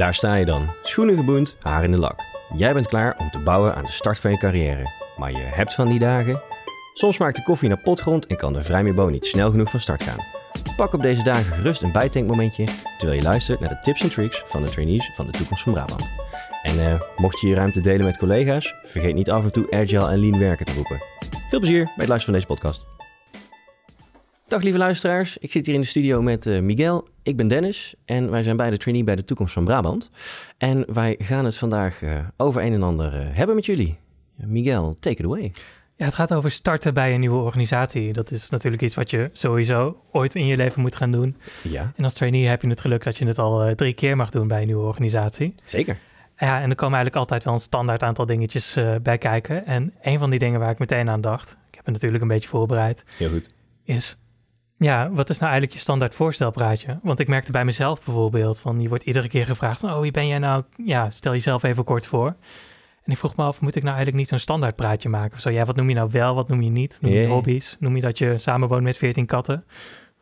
Daar sta je dan, schoenen geboend, haar in de lak. Jij bent klaar om te bouwen aan de start van je carrière. Maar je hebt van die dagen. Soms maakt de koffie naar potgrond en kan de vrijmibo niet snel genoeg van start gaan. Pak op deze dagen gerust een bijtankmomentje terwijl je luistert naar de tips en tricks van de trainees van de toekomst van Brabant. En eh, mocht je je ruimte delen met collega's, vergeet niet af en toe agile en lean werken te roepen. Veel plezier bij het luisteren van deze podcast. Dag lieve luisteraars, ik zit hier in de studio met uh, Miguel. Ik ben Dennis en wij zijn beide trainee bij de toekomst van Brabant. En wij gaan het vandaag uh, over een en ander uh, hebben met jullie. Miguel, take it away. Ja, het gaat over starten bij een nieuwe organisatie. Dat is natuurlijk iets wat je sowieso ooit in je leven moet gaan doen. Ja. En als trainee heb je het geluk dat je het al drie keer mag doen bij een nieuwe organisatie. Zeker. Ja, en er komen eigenlijk altijd wel een standaard aantal dingetjes bij kijken. En een van die dingen waar ik meteen aan dacht, ik heb het natuurlijk een beetje voorbereid, Heel goed. is ja, wat is nou eigenlijk je standaard voorstelpraatje? Want ik merkte bij mezelf bijvoorbeeld van je wordt iedere keer gevraagd: Oh, wie ben jij nou? Ja, stel jezelf even kort voor. En ik vroeg me af: moet ik nou eigenlijk niet zo'n standaard praatje maken? Of zo, ja, wat noem je nou wel? Wat noem je niet? Noem je Yeah. hobby's? Noem je dat je samenwoont met 14 katten?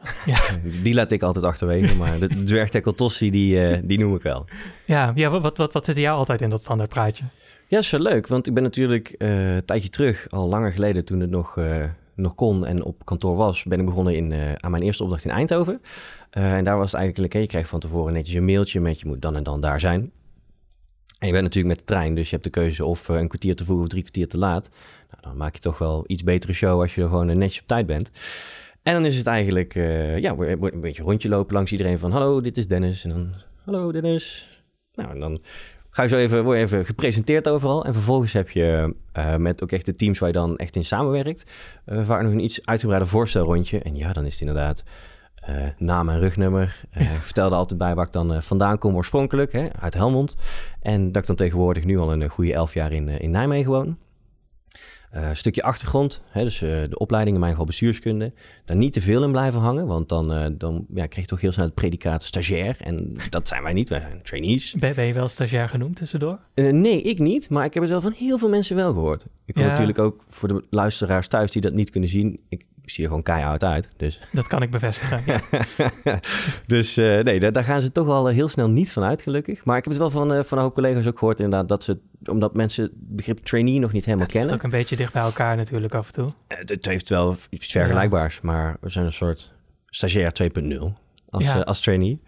Ja, Die laat ik altijd achterwege, maar de dwergtekkel Tossie, die, eh, die noem ik wel. ja, ja wat, wat, wat zit er jou altijd in dat standaard praatje? Ja, dat is wel leuk, want ik ben natuurlijk eh, een tijdje terug, al langer geleden toen het nog, eh, nog kon en op kantoor was, ben ik begonnen in, eh, aan mijn eerste opdracht in Eindhoven. Eh, en daar was het eigenlijk, je krijgt van tevoren netjes een mailtje met je moet dan en dan daar zijn. En je bent natuurlijk met de trein, dus je hebt de keuze of eh, een kwartier te vroeg of drie kwartier te laat. Nou, dan maak je toch wel iets betere show als je er gewoon netjes op tijd bent. En dan is het eigenlijk, eh, ja, een beetje rondje lopen langs iedereen van hallo, dit is Dennis. En dan, hallo Dennis. Nou, en dan ga je zo even, word je even gepresenteerd overal. En vervolgens heb je eh, met ook echt de teams waar je dan echt in samenwerkt, eh, vaak nog een iets uitgebreider voorstelrondje. En ja, dan is het inderdaad eh, naam en rugnummer. Ik vertelde altijd bij waar ik dan vandaan kom oorspronkelijk, hè, uit Helmond. En dat ik dan tegenwoordig nu al een goede elf jaar in, in Nijmegen woon. Een stukje achtergrond, hè, dus eh, de opleiding in mijn geval bestuurskunde. Daar niet te veel in blijven hangen, want dan, eh, dan ja, krijg je toch heel snel het predicaat stagiair. En dat zijn wij niet, wij zijn trainees. Ben, ben je wel stagiair genoemd tussendoor? Nee, ik niet, maar ik heb het wel van heel veel mensen wel gehoord. Ik hoor Ja. natuurlijk ook voor de luisteraars thuis die dat niet kunnen zien. Ik zie er gewoon keihard uit, dus... Dat kan ik bevestigen. Ja. dus eh, nee, daar, daar gaan ze toch al eh, heel snel niet van uit, gelukkig. Maar ik heb het wel van, eh, van een hoop collega's ook gehoord, inderdaad, dat ze, omdat mensen het begrip trainee nog niet helemaal Het ligt kennen. ook een beetje dicht bij elkaar natuurlijk af en toe. Het heeft wel iets vergelijkbaars, maar we zijn een soort stagiair 2.0 als, Ja. als trainee.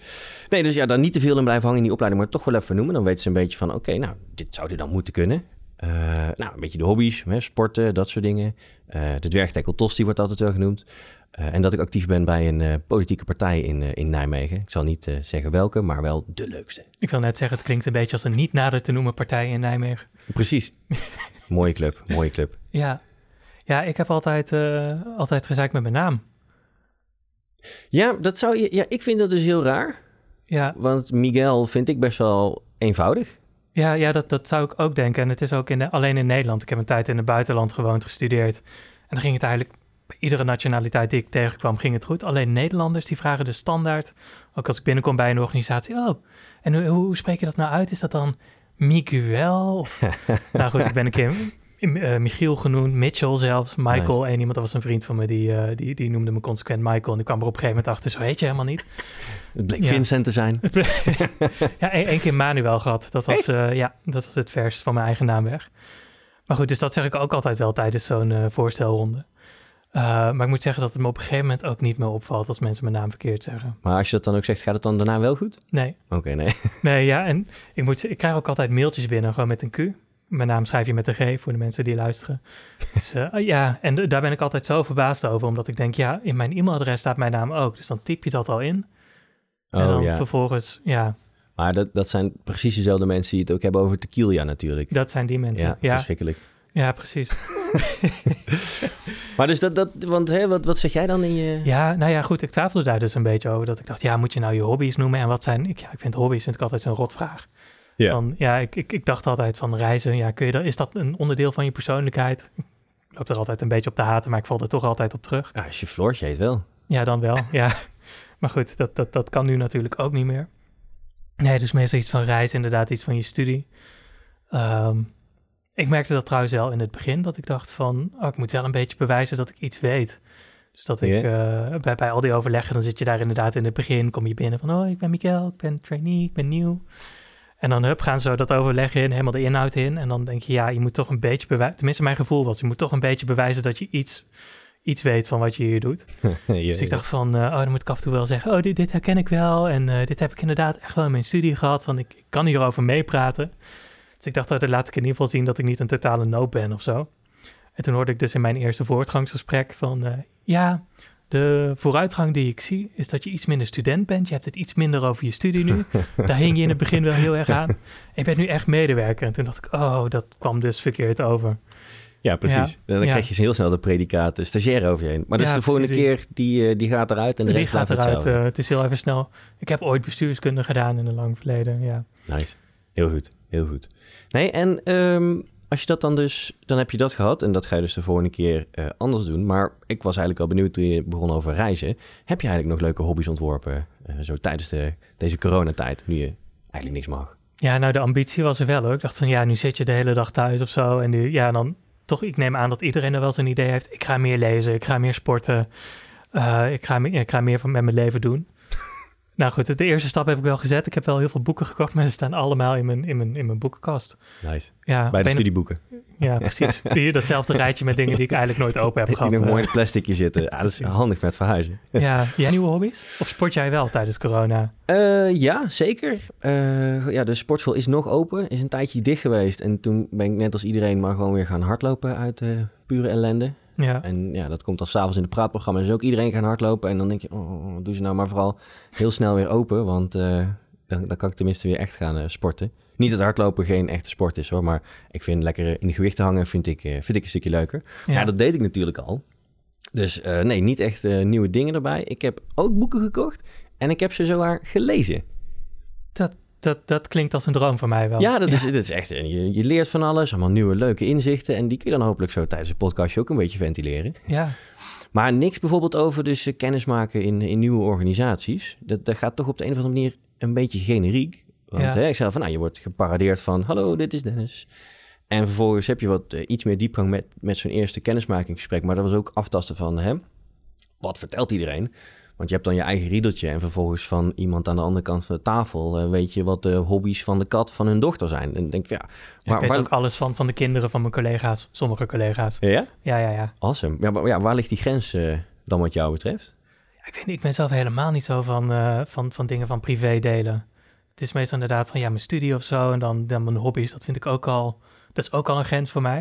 Nee, dus ja, dan niet te veel in blijven hangen in die opleiding, maar toch wel even noemen. Dan weten ze een beetje van, oké, nou, dit zou dit dan moeten kunnen. Eh, nou, een beetje de hobby's, hè, sporten, dat soort dingen. Eh, de dwergtekkel Tos, die wordt altijd wel genoemd. Eh, en dat ik actief ben bij een politieke partij in, in Nijmegen. Ik zal niet zeggen welke, maar wel de leukste. Ik wil net zeggen, het klinkt een beetje als een niet nader te noemen partij in Nijmegen. Precies. mooie club, mooie club. Ja, ja ik heb altijd, altijd met mijn naam. Ja, dat zou je, ja, ik vind dat dus heel raar. Ja, Want Miguel vind ik best wel eenvoudig. Ja, ja dat, dat zou ik ook denken. En het is ook in de, alleen in Nederland. Ik heb een tijd in het buitenland gewoond, gestudeerd. En dan ging het eigenlijk, bij iedere nationaliteit die ik tegenkwam, ging het goed. Alleen Nederlanders, die vragen de standaard. Ook als ik binnenkom bij een organisatie. Oh, en hoe, hoe spreek je dat nou uit? Is dat dan Miguel? Of, nou goed, ik ben een keer eh, Michiel genoemd, Mitchell zelfs, Michael. En iemand, dat was een vriend van me, die, eh, die, die noemde me consequent Michael. En ik kwam er op een gegeven moment achter, zo heet je helemaal niet. Het bleek Ja. Vincent te zijn. ja, één één keer Manuel gehad. Dat was, eh, ja, dat was het vers van mijn eigen naam weg. Maar goed, dus dat zeg ik ook altijd wel tijdens zo'n voorstelronde. Maar ik moet zeggen dat het me op een gegeven moment ook niet meer opvalt als mensen mijn naam verkeerd zeggen. Maar als je dat dan ook zegt, gaat het dan daarna wel goed? Nee, Oké, nee. nee, ja, en ik, moet, ik krijg ook altijd mailtjes binnen, gewoon met een Q. Mijn naam schrijf je met een G voor de mensen die luisteren. Dus eh, ja, en daar ben ik altijd zo verbaasd over, omdat ik denk, ja, in mijn e-mailadres staat mijn naam ook. Dus dan typ je dat al in. en Oh dan ja. vervolgens, ja, Maar dat, dat zijn precies dezelfde mensen die het ook hebben over tequila natuurlijk. dat zijn die mensen. Ja, Ja, verschrikkelijk. ja, precies. Maar dus dat, dat want hè, wat, wat zeg jij dan in je... Ja, nou ja, goed. Ik twijfelde daar dus een beetje over. Dat ik dacht, ja, moet je nou je hobby's noemen? En wat zijn... Ik, ja, ik vind hobby's vind ik altijd zo'n rotvraag. Ja. Van, ja, ik, ik, ik dacht altijd van reizen. Ja, kun je dat, is dat een onderdeel van je persoonlijkheid? Ik loop er altijd een beetje op te haten, maar ik val er toch altijd op terug. Ja, als je Floortje heet wel. Ja, dan wel. ja. Maar goed, dat, dat, dat kan nu natuurlijk ook niet meer. Nee, dus meestal iets van reizen, inderdaad iets van je studie. Ehm, ik merkte dat trouwens wel in het begin, dat ik dacht van... Oh, ik moet wel een beetje bewijzen dat ik iets weet. Dus dat ik eh, bij, bij al die overleggen, dan zit je daar inderdaad in het begin, kom je binnen van, oh, ik ben Miguel, ik ben trainee, ik ben nieuw. En dan hup, gaan ze dat overleg in, helemaal de inhoud in. En dan denk je, ja, je moet toch een beetje bewijzen, tenminste mijn gevoel was, je moet toch een beetje bewijzen dat je iets, iets weet van wat je hier doet. Ja, Dus ik ja. dacht van, eh, oh, dan moet ik af en toe wel zeggen, oh, dit, dit herken ik wel. En eh, dit heb ik inderdaad echt wel in mijn studie gehad, want ik, ik kan hierover meepraten. Dus ik dacht, oh, dan laat ik in ieder geval zien dat ik niet een totale noob ben of zo. En toen hoorde ik dus in mijn eerste voortgangsgesprek van, eh, ja, de vooruitgang die ik zie is dat je iets minder student bent. Je hebt het iets minder over je studie nu. Daar hing je in het begin wel heel erg aan. En je bent nu echt medewerker. En toen dacht ik, oh, dat kwam dus verkeerd over. Ja, precies. Dan ja. krijg je heel snel de predicaat stagiair over je heen. Maar dus Ja, de volgende precies. keer, die, eh, die gaat eruit en de Die rest gaat eruit. eh, het is heel even snel. Ik heb ooit bestuurskunde gedaan in een lang verleden, ja. Nice. Heel goed, heel goed. Nee, en ehm, als je dat dan dus, dan heb je dat gehad en dat ga je dus de volgende keer eh, anders doen. Maar ik was eigenlijk wel benieuwd toen je begon over reizen. Heb je eigenlijk nog leuke hobby's ontworpen, eh, zo tijdens de, deze coronatijd, nu je eigenlijk niks mag? Ja, nou, de ambitie was er wel hoor. Ik dacht van, ja, nu zit je de hele dag thuis of zo. En nu, ja, dan toch, ik neem aan dat iedereen er wel zijn idee heeft. Ik ga meer lezen, ik ga meer sporten. eh, ik, ga, ik ga meer van met mijn leven doen. Nou goed, de eerste stap heb ik wel gezet. Ik heb wel heel veel boeken gekocht, maar ze staan allemaal in mijn, in mijn, in mijn boekenkast. Nice. Ja, Bij de studieboeken. Ja, precies. Die, datzelfde rijtje met dingen die ik eigenlijk nooit open heb gehad. nog eh. mooi in plasticje zitten. Ja, dat is handig met verhuizen. Ja, jij nieuwe hobby's? Of sport jij wel tijdens corona? Eh, ja, zeker. Eh, ja, de sportschool is nog open. Is een tijdje dicht geweest. En toen ben ik net als iedereen maar gewoon weer gaan hardlopen uit pure ellende. Ja, En ja, dat komt dan s'avonds in de praatprogramma. Dus ook iedereen gaan hardlopen. En dan denk je, oh, doe ze nou maar vooral heel snel weer open. Want eh, dan, dan kan ik tenminste weer echt gaan eh, sporten. Niet dat hardlopen geen echte sport is hoor. Maar ik vind lekker in de gewichten hangen vind ik, eh, vind ik een stukje leuker. Ja, ja. dat deed ik natuurlijk al. Dus nee, niet echt nieuwe dingen erbij. Ik heb ook boeken gekocht. En ik heb ze zowaar gelezen. dat, dat klinkt als een droom voor mij wel. Ja, dat is, dat is echt. en Je, je leert van alles, allemaal nieuwe leuke inzichten. En die kun je dan hopelijk zo tijdens de podcastje ook een beetje ventileren. Ja, Maar niks bijvoorbeeld over dus eh, kennis maken in, in nieuwe organisaties. Dat, dat gaat toch op de een of andere manier een beetje generiek. Want Ja. hè, ik zei van, nou, je wordt geparadeerd van, hallo, dit is Dennis. En vervolgens heb je wat eh, iets meer diepgang met, met zo'n eerste kennismakingsgesprek. Maar dat was ook aftasten van, hè, wat vertelt iedereen? Want je hebt dan je eigen riedeltje en vervolgens van iemand aan de andere kant van de tafel... eh, weet je wat de hobby's van de kat van hun dochter zijn. En dan denk ik, ja... ik weet ook alles van, van de kinderen van mijn collega's, sommige collega's. Ja? Ja, ja, ja. Awesome. Ja, maar, ja, waar ligt die grens eh, dan wat jou betreft? Ja, Ik weet niet, ik ben zelf helemaal niet zo van, eh, van, van dingen van privé delen. Het is meestal inderdaad van ja, mijn studie of zo en dan, dan mijn hobby's. Dat vind ik ook al, dat is ook al een grens voor mij.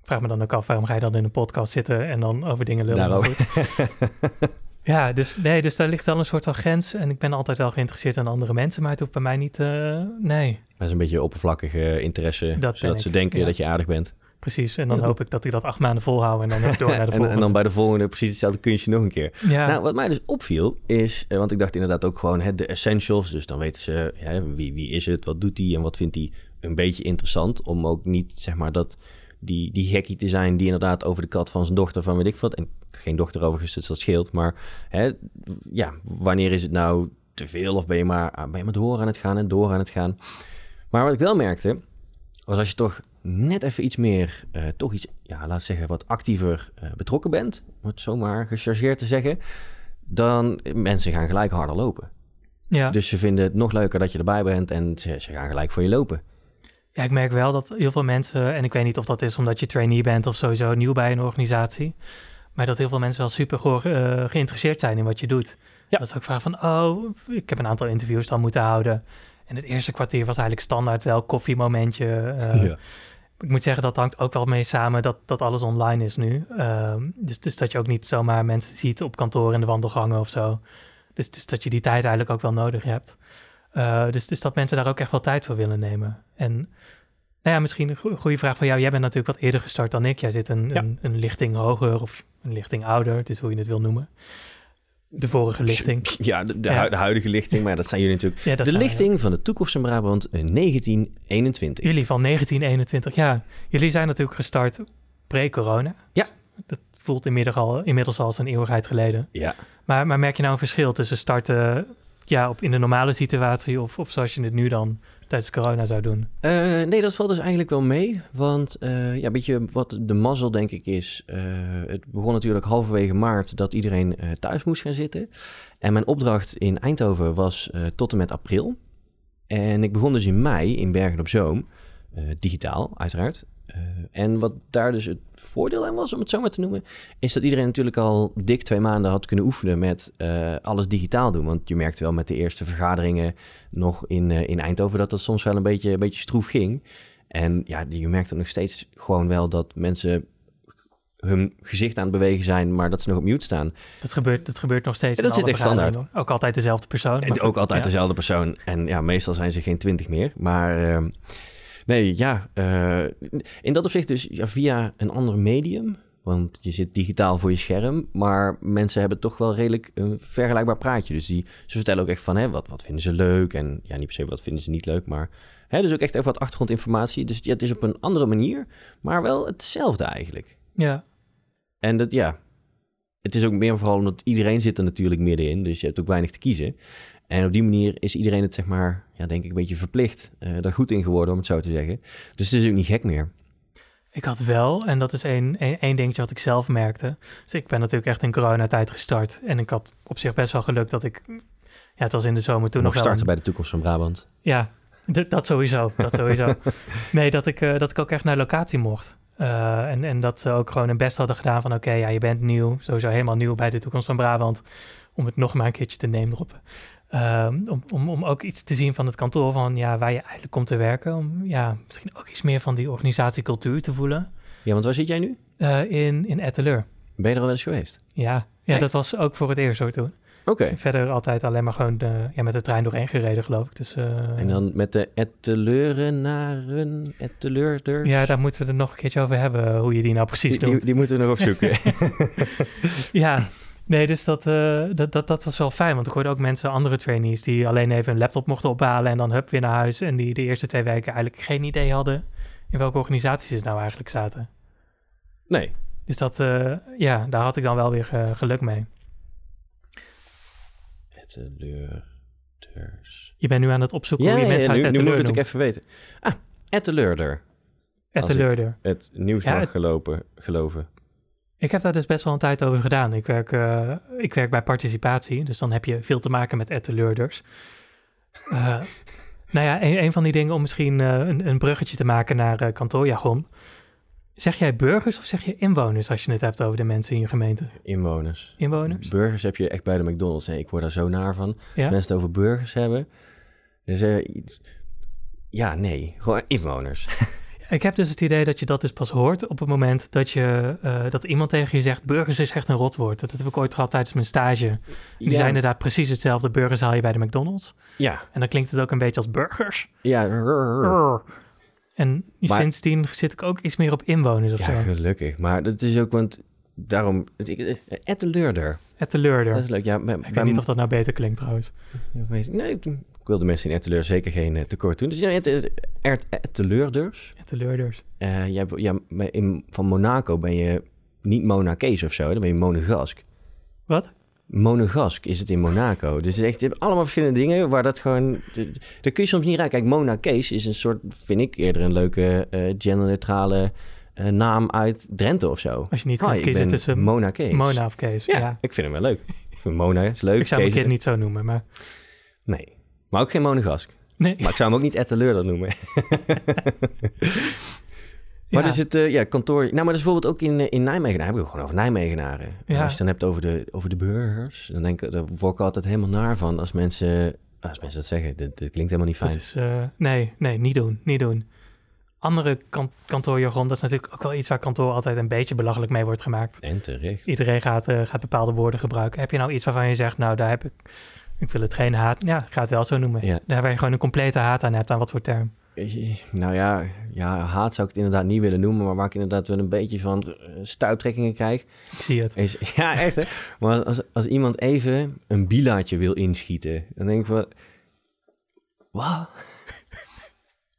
Ik vraag me dan ook af, waarom ga je dan in een podcast zitten en dan over dingen lullen? Maar Daarover. Ja, dus nee, dus daar ligt wel een soort van grens. En ik ben altijd wel geïnteresseerd in andere mensen, maar het hoeft bij mij niet, eh, nee, Dat is een beetje oppervlakkige interesse, Dat zodat ik, ze denken ja. dat je aardig bent. precies. En dan Ja. hoop ik dat ik dat acht maanden volhoud en dan ook door naar de en, volgende. en dan bij de volgende precies hetzelfde kunstje nog een keer. ja, Nou, wat mij dus opviel is, eh, want ik dacht inderdaad ook gewoon hè, de essentials. Dus dan weten ze hè, wie, wie is het, wat doet hij en wat vindt hij een beetje interessant. Om ook niet zeg maar dat die, die gekkie te zijn die inderdaad over de kat van zijn dochter van weet ik wat. En geen dochter overigens, dus dat scheelt. Maar hè, ja, wanneer is het nou te veel of ben je, maar, ah, ben je maar door aan het gaan en door aan het gaan. Maar wat ik wel merkte, was als je toch net even iets meer, eh, toch iets, ja, laten we zeggen, wat actiever eh, betrokken bent, om het zomaar gechargeerd te zeggen, dan mensen gaan gelijk harder lopen. ja. Dus ze vinden het nog leuker dat je erbij bent en ze, ze gaan gelijk voor je lopen. Ja, ik merk wel dat heel veel mensen, en ik weet niet of dat is omdat je trainee bent of sowieso nieuw bij een organisatie, maar dat heel veel mensen wel super geor- eh, geïnteresseerd zijn in wat je doet. Ja. Dat ze ook vragen van, oh, ik heb een aantal interviews dan moeten houden. En het eerste kwartier was eigenlijk standaard wel koffiemomentje. eh, Ik moet zeggen, dat hangt ook wel mee samen dat, dat alles online is nu. Ehm, dus, dus dat je ook niet zomaar mensen ziet op kantoor in de wandelgangen of zo. Dus, dus dat je die tijd eigenlijk ook wel nodig hebt. Eh, dus, dus dat mensen daar ook echt wel tijd voor willen nemen. En nou ja, misschien een go- goede vraag van jou. Jij bent natuurlijk wat eerder gestart dan ik. Jij zit een, Ja. een, een lichting hoger of een lichting ouder. Het is hoe je het wil noemen. De vorige lichting. Ja, de, de, Ja. hu- de huidige lichting, maar dat zijn jullie natuurlijk. Ja, de wij lichting van de toekomst in Brabant in 1921. Jullie van 1921, ja. Jullie zijn natuurlijk gestart pre-corona. Ja. Dat voelt inmiddels al, inmiddels al als een eeuwigheid geleden. Ja, Maar, maar merk je nou een verschil tussen starten ja, op, in de normale situatie of, of zoals je het nu dan tijdens corona zou doen? Uh, nee, dat valt dus eigenlijk wel mee. Want uh, ja, beetje wat de mazzel denk ik is. Uh, het begon natuurlijk halverwege maart dat iedereen thuis moest gaan zitten. En mijn opdracht in Eindhoven was tot en met april. En ik begon dus in mei in Bergen op Zoom. digitaal, uiteraard. Uh, en wat daar dus het voordeel aan was, om het zo maar te noemen, is dat iedereen natuurlijk al dik twee maanden had kunnen oefenen met uh, alles digitaal doen. Want je merkte wel met de eerste vergaderingen nog in, uh, in Eindhoven dat dat soms wel een beetje, een beetje stroef ging. En ja, je merkte nog steeds gewoon wel dat mensen hun gezicht aan het bewegen zijn, maar dat ze nog op mute staan. Dat gebeurt, dat gebeurt nog steeds. En dat zit echt standaard. Ook altijd dezelfde persoon. En ook altijd ja. dezelfde persoon. En ja, meestal zijn ze geen twintig meer. Maar ehm, Nee, ja. Uh, in dat opzicht dus ja, via een ander medium. Want je zit digitaal voor je scherm. Maar mensen hebben toch wel redelijk een vergelijkbaar praatje. Dus die, ze vertellen ook echt van hè, wat, wat vinden ze leuk. En ja, niet per se wat vinden ze niet leuk. Maar hè, dus ook echt even wat achtergrondinformatie. Dus ja, het is op een andere manier. Maar wel hetzelfde eigenlijk. Ja. En dat ja. Het is ook meer vooral omdat iedereen zit er natuurlijk middenin. Dus je hebt ook weinig te kiezen. En op die manier is iedereen het, zeg maar, ja, denk ik, een beetje verplicht uh, daar goed in geworden, om het zo te zeggen. Dus het is ook niet gek meer. Ik had wel, en dat is één, één, één dingetje wat ik zelf merkte. Dus ik ben natuurlijk echt in coronatijd gestart. En ik had op zich best wel geluk dat ik, ja, het was in de zomer toen nog, nog starten bij de toekomst van Brabant. Ja, dat sowieso, dat sowieso. nee, dat ik, uh, dat ik ook echt naar locatie mocht. Uh, en, en dat ze ook gewoon hun best hadden gedaan van... oké, okay, ja, je bent nieuw, sowieso helemaal nieuw bij de toekomst van Brabant... om het nog maar een keertje te nemen erop. Um, om, om, om ook iets te zien van het kantoor, van ja, waar je eigenlijk komt te werken. Om ja, misschien ook iets meer van die organisatiecultuur te voelen. Ja, want waar zit jij nu? Uh, in, in Etteleur. Ben je er al wel eens geweest? Ja, ja dat was ook voor het eerst zo toen. Oké. Okay. verder altijd alleen maar gewoon de, ja, met de trein doorheen gereden, geloof ik. Dus, uh, en dan met de Etteleuren naar een Etteleurders? Ja, daar moeten we er nog een keertje over hebben, hoe je die nou precies doet. Die, die moeten we nog opzoeken. ja, Nee, dus dat, uh, dat, dat, dat was wel fijn. Want ik hoorde ook mensen, andere trainees, die alleen even een laptop mochten ophalen en dan hup weer naar huis. En die de eerste twee weken eigenlijk geen idee hadden in welke organisaties ze nou eigenlijk zaten. Nee. Dus dat, uh, ja, daar had ik dan wel weer geluk mee. Etteleurders. Je bent nu aan het opzoeken ja, hoe je mensen ja, nu, nu moet ik het even weten. Ah, Etteleurder. Etteleurder. Het nieuws ja, mag gelopen, geloven. Ik heb daar dus best wel een tijd over gedaan. Ik werk, uh, ik werk bij participatie, dus dan heb je veel te maken met etteleurders. Uh, nou ja, een, een, van die dingen om misschien uh, een, een, bruggetje te maken naar kantoorjargon. Zeg jij burgers of zeg je inwoners als je het hebt over de mensen in je gemeente? Inwoners. Inwoners? Burgers heb je echt bij de McDonald's. Nee, ik word daar zo naar van. Ja? Mensen het over burgers hebben. Dus ja, nee, gewoon inwoners. Ik heb dus het idee dat je dat dus pas hoort op het moment dat, je, uh, dat iemand tegen je zegt... burgers is echt een rotwoord. Dat heb ik ooit gehad tijdens mijn stage. Die ja. zijn inderdaad precies hetzelfde. Burgers haal je bij de McDonald's. Ja. En dan klinkt het ook een beetje als burgers. Ja. En maar, sindsdien zit ik ook iets meer op inwoners of ja, zo. gelukkig. Maar dat is ook, want daarom... Etteleurder. Etteleurder. Dat is leuk, ja. ik weet niet of dat nou beter klinkt trouwens. Nee, ik wil de mensen in Etteleur zeker geen uh, tekort doen. Dus ja, Etteleurders. Etteleurders. Uh, jij, ja, in, van Monaco ben je niet Monakees of zo, dan ben je Monegask. Wat? Monegask is het in Monaco. Dus het is echt allemaal verschillende dingen waar dat gewoon... Daar kun je soms niet raken. Kijk, Monakees is een soort, vind ik, eerder een leuke uh, genderneutrale uh, naam uit Drenthe of zo. Als je niet kan oh, kiezen tussen Mona Kees. Mona of Kees. Ja, ja, ik vind hem wel leuk. Ik vind Mona is leuk. Ik zou hem niet zo noemen, maar... Nee. Maar ook geen monegask. Nee. Maar ik zou hem ook niet etteleur noemen. maar ja. dus het uh, ja, kantoor... Nou, maar dat is bijvoorbeeld ook in, in Nijmegen. Daar hebben we gewoon over Nijmegenaren. Ja. Als je het dan hebt over de, over de burgers... dan denk ik, daar word ik altijd helemaal naar van als mensen... Als mensen dat zeggen, dit, dit klinkt helemaal niet fijn. Dat is, uh, nee, nee, niet doen, niet doen. Andere kan kantoorjargon, dat is natuurlijk ook wel iets waar kantoor altijd een beetje belachelijk mee wordt gemaakt. En terecht. Iedereen gaat, uh, gaat bepaalde woorden gebruiken. Heb je nou iets waarvan je zegt, nou, daar heb ik ik wil het geen haat. Ja, ik ga het wel zo noemen. Ja. Daar waar je gewoon een complete haat aan hebt. Aan wat voor term? Nou ja, ja, haat zou ik het inderdaad niet willen noemen. Maar waar ik inderdaad wel een beetje van uh, stuiptrekkingen krijg. Ik zie het. Is, ja, echt hè. Maar als, als iemand even een bilaatje wil inschieten. Dan denk ik van... Wat?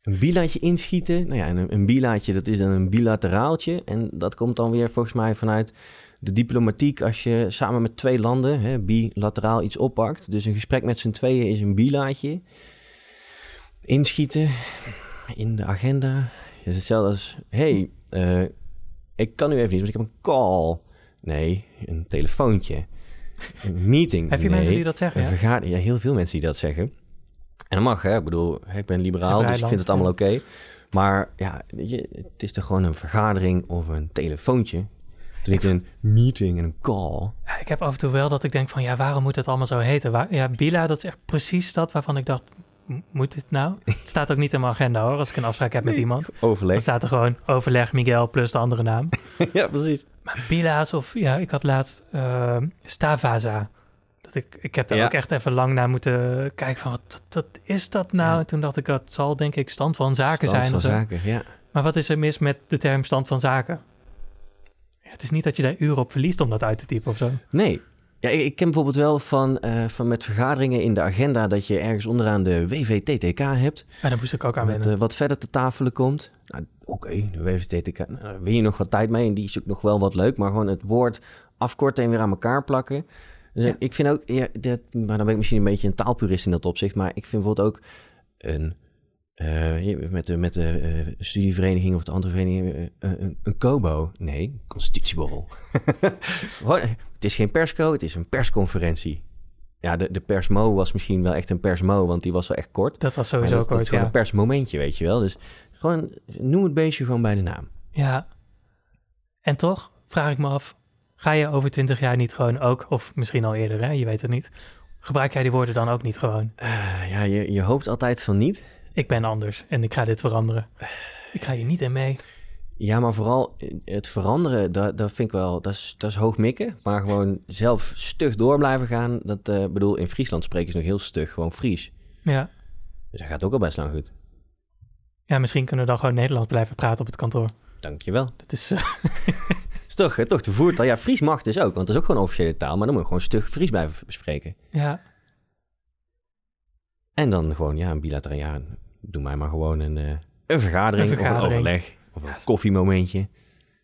Een bilaatje inschieten? Nou ja, een, een bilaatje dat is dan een bilateraaltje. En dat komt dan weer volgens mij vanuit de diplomatiek, als je samen met twee landen hè, bilateraal iets oppakt. Dus een gesprek met z'n tweeën is een bilaatje. Inschieten in de agenda. Het is hetzelfde als... hey, eh, ik kan nu even niet, want ik heb een call. Nee, een telefoontje. Een meeting. Heb je Nee. mensen die dat zeggen? Een Ja? vergadering. Ja, heel veel mensen die dat zeggen. En dat mag, hè. Ik bedoel, ik ben liberaal, dus ik vind het allemaal oké. Maar ja, weet je, het is toch gewoon een vergadering of een telefoontje. Niet een meeting en een call. Ja, ik heb af en toe wel dat ik denk van, ja, waarom moet het allemaal zo heten? Waar, ja, Bila, dat is echt precies dat waarvan ik dacht, moet dit nou? Het staat ook niet in mijn agenda hoor, als ik een afspraak heb met iemand. Overleg. Dan staat er gewoon overleg Miguel plus de andere naam. ja, precies. Maar Bila's of, ja, ik had laatst eh, Stavaza. Dat ik, ik heb daar Ja. ook echt even lang naar moeten kijken van, wat, wat, wat is dat nou? Ja. En toen dacht ik, dat zal denk ik stand van zaken Stand zijn. van of zo. zaken, ja. Maar wat is er mis met de term stand van zaken? Ja, het is niet dat je daar uren op verliest om dat uit te typen of zo. Nee. Ja, ik, ken bijvoorbeeld wel van, eh, van met vergaderingen in de agenda... dat je ergens onderaan de WVTTK hebt... En daar moest ik ook aan wennen. eh, wat verder te tafelen komt. Nou, Oké, de WVTTK, nou, daar win je nog wat tijd mee en die is ook nog wel wat leuk. Maar gewoon het woord afkorten en weer aan elkaar plakken. Dus Ja. ik vind ook, ja, dat, maar dan ben ik misschien een beetje een taalpurist in dat opzicht. Maar ik vind bijvoorbeeld ook een, eh, met de, met de eh, studievereniging of de andere vereniging, eh, een, een COBO. Nee, constitutieborrel. Het is geen persco, het is een persconferentie. Ja, de, de persmo was misschien wel echt een persmo, want die was wel echt kort. Dat was Maar sowieso dat, ook dat is gewoon een persmomentje, weet je wel. Dus gewoon noem het beestje gewoon bij de naam. Ja. En toch vraag ik me af, ga je over twintig jaar niet gewoon ook, of misschien al eerder, hè? je weet het niet, gebruik jij die woorden dan ook niet gewoon? Ja, je, je hoopt altijd van niet. Ik ben anders en ik ga dit veranderen. Ik ga hier niet in mee. Ja, maar vooral eh, het veranderen, dat, dat vind ik wel, dat is, dat is hoog mikken. Maar gewoon zelf stug door blijven gaan. Dat eh bedoel, in Friesland spreken ze nog heel stug, gewoon Fries. Ja. Dus dat gaat ook al best lang goed. ja, misschien kunnen we dan gewoon Nederlands blijven praten op het kantoor. Dankjewel. Dat is, eh, is toch, toch de voertaal. Ja, Fries mag dus ook, want dat is ook gewoon officiële taal. Maar dan moet je gewoon stug Fries blijven bespreken. ja, En dan gewoon, ja, een bilateraal, ja, doe mij maar gewoon een, eh, een, vergadering, Een vergadering. of een overleg. Of een Ja. koffiemomentje.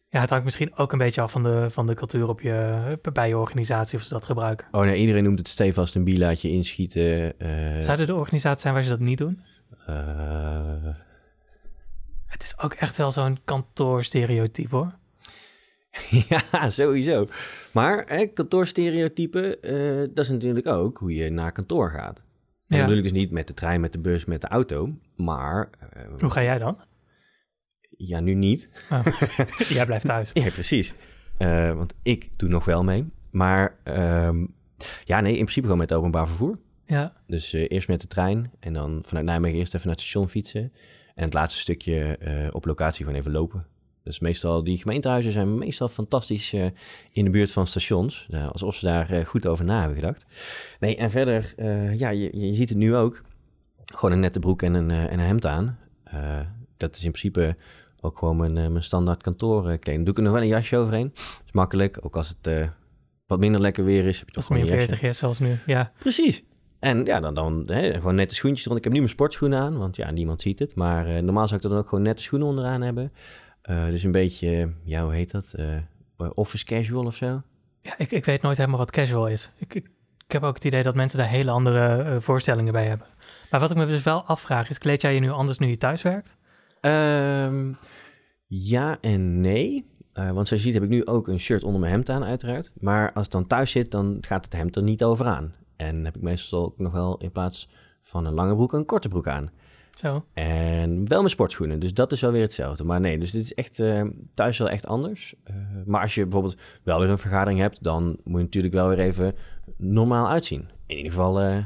ja, het hangt misschien ook een beetje af van de, van de cultuur op je, bij je organisatie of ze dat gebruiken. Oh nee, iedereen noemt het stevast een bilaatje inschieten. eh, Zouden er organisaties zijn waar ze dat niet doen? eh, Het is ook echt wel zo'n kantoorstereotype hoor. ja, sowieso. Maar hè, kantoorstereotypen, eh, dat is natuurlijk ook hoe je naar kantoor gaat. En Ja. ik dus niet met de trein, met de bus, met de auto. Maar, eh, Hoe ga jij dan? ja, nu niet. jij blijft thuis. Ja, precies. Eh, want ik doe nog wel mee. Maar ehm, ja, nee, in principe gewoon met openbaar vervoer. Ja, Dus eh, eerst met de trein en dan vanuit Nijmegen eerst even naar het station fietsen. En het laatste stukje op locatie gewoon even lopen. Dus meestal, die gemeentehuizen zijn meestal fantastisch in de buurt van stations. Ja, alsof ze daar goed over na hebben gedacht. Nee, en verder, ja, je, je ziet het nu ook. Gewoon een nette broek en een, eh, en een hemd aan. Eh, dat is in principe ook gewoon mijn, eh, mijn standaard kantoorkleding. Doe ik er nog wel een jasje overheen. Dat is makkelijk, ook als het wat minder lekker weer is. Heb je toch gewoon een jasje. 40 is zoals nu. Ja, Precies. En ja, dan, dan hè, gewoon nette schoentjes eronder. Ik heb nu mijn sportschoenen aan, want ja, niemand ziet het. Maar normaal zou ik er dan ook gewoon nette schoenen onderaan hebben. Dus een beetje, ja, hoe heet dat? Office casual of zo. ja ik, ik weet nooit helemaal wat casual is. Ik heb ook het idee dat mensen daar hele andere eh, voorstellingen bij hebben. Maar wat ik me dus wel afvraag is, kleed jij je nu anders nu je thuis werkt? Ehm, ja en nee. Eh, want zoals je ziet heb ik nu ook een shirt onder mijn hemd aan, uiteraard. Maar als het dan thuis zit, dan gaat het hemd er niet over aan. En heb ik meestal ook nog wel in plaats van een lange broek een korte broek aan. Zo. En wel mijn sportschoenen, dus dat is wel weer hetzelfde. Maar nee, dus dit is echt eh, thuis wel echt anders. Maar als je bijvoorbeeld wel weer een vergadering hebt, dan moet je natuurlijk wel weer even normaal uitzien. In ieder geval eh,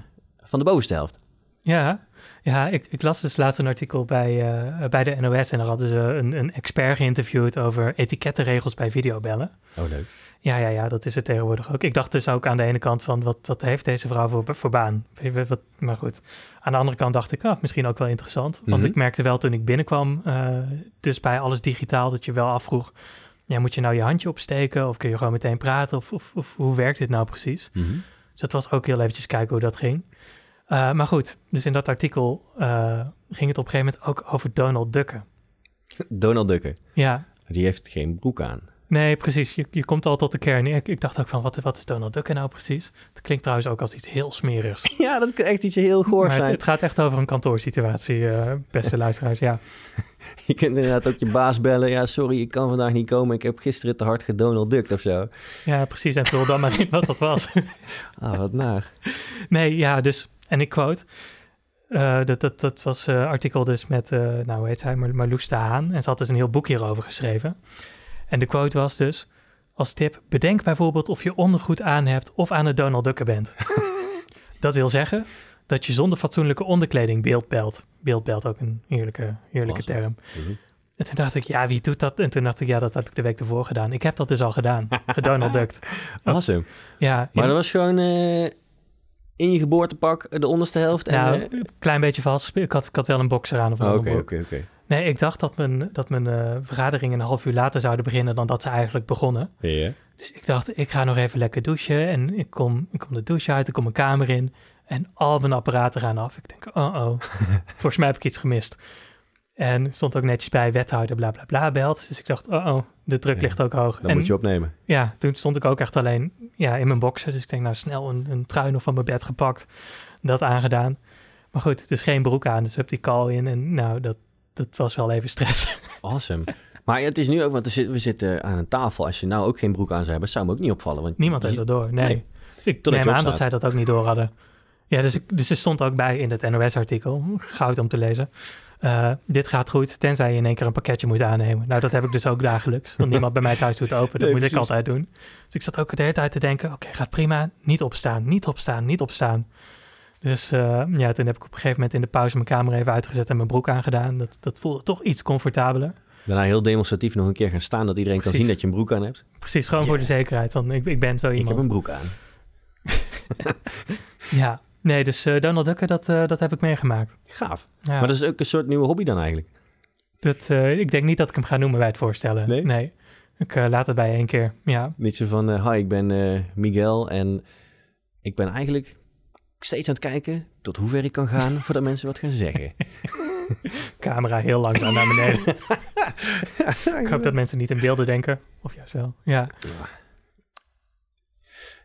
van de bovenste helft. Ja, ja ik, ik las dus laatst een artikel bij, eh, bij de NOS en daar hadden ze een, een expert geïnterviewd over etikettenregels bij videobellen. Oh, leuk. Ja, ja, ja, dat is het tegenwoordig ook. Ik dacht dus ook aan de ene kant van, wat, wat heeft deze vrouw voor, voor baan? Wat, maar goed. Aan de andere kant dacht ik, ah, misschien ook wel interessant. Want Mhm. ik merkte wel toen ik binnenkwam, eh, dus bij alles digitaal, dat je wel afvroeg, ja, moet je nou je handje opsteken of kun je gewoon meteen praten? Of, of, of hoe werkt dit nou precies? Dus dat was ook heel eventjes kijken hoe dat ging. Eh, maar goed, dus in dat artikel eh, ging het op een gegeven moment ook over Donald Ducken. Donald Ducker, Ja, die heeft geen broek aan. Nee, precies. Je, je komt al tot de kern. Ik, ik dacht ook van, wat, wat is Donald Duck nou precies? Het klinkt trouwens ook als iets heel smerigs. Ja, dat kan echt iets heel Maar zijn. het gaat echt over een kantoorsituatie, eh, beste luisteraars. Ja, Je kunt inderdaad ook je baas bellen. Ja, sorry, ik kan vandaag niet komen. Ik heb gisteren te hard gedonald duckt of zo. ja precies. En vul dan maar in wat dat was. Ah, wat naar. Nee, ja, dus, en ik quote, eh, dat, dat, dat was een artikel dus met, eh, nou hoe heet zij, Mar Marloes de Haan. En ze had dus een heel boek hierover geschreven. En de quote was dus, als tip, bedenk bijvoorbeeld of je ondergoed aan hebt of aan het Donald Ducken bent. dat wil zeggen dat je zonder fatsoenlijke onderkleding beeldbelt. Beeldbelt ook een heerlijke, heerlijke Awesome. term. En toen dacht ik, ja, wie doet dat? En toen dacht ik, ja, dat heb ik de week ervoor gedaan. Ik heb dat dus al gedaan, gedonald duckt. Awesome. Ja, Maar in- dat was gewoon eh, in je geboortepak de onderste helft. En, nou, een klein beetje vals. Ik had, ik had wel een boxer aan of een oh, Oké, oké, oké. Nee, ik dacht dat mijn, dat mijn eh, vergaderingen een half uur later zouden beginnen dan dat ze eigenlijk begonnen. Dus ik dacht, ik ga nog even lekker douchen. En ik kom, ik kom de douche uit, ik kom mijn kamer in. En al mijn apparaten gaan af. Ik denk, oh oh, volgens mij heb ik iets gemist. En stond ook netjes bij wethouder bla bla bla belt. Dus ik dacht, oh oh, de druk Ja, ligt ook hoog. Dan en moet je opnemen. ja, toen stond ik ook echt alleen ja, in mijn boxen. Dus ik denk, nou snel een, een trui nog van mijn bed gepakt. Dat aangedaan. Maar goed, dus geen broek aan. Dus heb die call in. En nou, dat, dat was wel even stress. Awesome. Maar het is nu ook, want we zitten aan een tafel. Als je nou ook geen broek aan zou hebben, zou me ook niet opvallen. Want Niemand heeft dat door, nee. Nee. Dus ik neem aan dat zij dat ook niet door hadden. Ja, dus, dus er stond ook bij in het NOS-artikel, goud om te lezen. eh, dit gaat goed, tenzij je in één keer een pakketje moet aannemen. Nou, dat heb ik dus ook dagelijks. Want niemand bij mij thuis doet open. Dat Nee, moet ik altijd doen. Dus ik zat ook de hele tijd te denken... oké, gaat prima. Niet opstaan, niet opstaan, niet opstaan. Dus eh, ja, toen heb ik op een gegeven moment in de pauze... mijn kamer even uitgezet en mijn broek aangedaan. Dat, dat voelde toch iets comfortabeler. Daarna heel demonstratief nog een keer gaan staan... dat iedereen kan zien dat je een broek aan hebt. Precies, gewoon voor de zekerheid. Want ik, ik ben zo Ik iemand. heb een broek aan. Ja, nee, dus eh, Donald Ducken, dat, eh, dat heb ik meegemaakt. Gaaf. Ja. Maar dat is ook een soort nieuwe hobby dan eigenlijk. Dat, ik denk niet dat ik hem ga noemen bij het voorstellen. Nee? Ik eh, laat het bij één keer. Ja, Niet zo van, hi, ik ben Miguel en ik ben eigenlijk steeds aan het kijken tot hoe ver ik kan gaan voordat mensen wat gaan zeggen. camera heel langzaam naar beneden. ik hoop dat mensen niet in beelden denken. Of juist wel. Ja,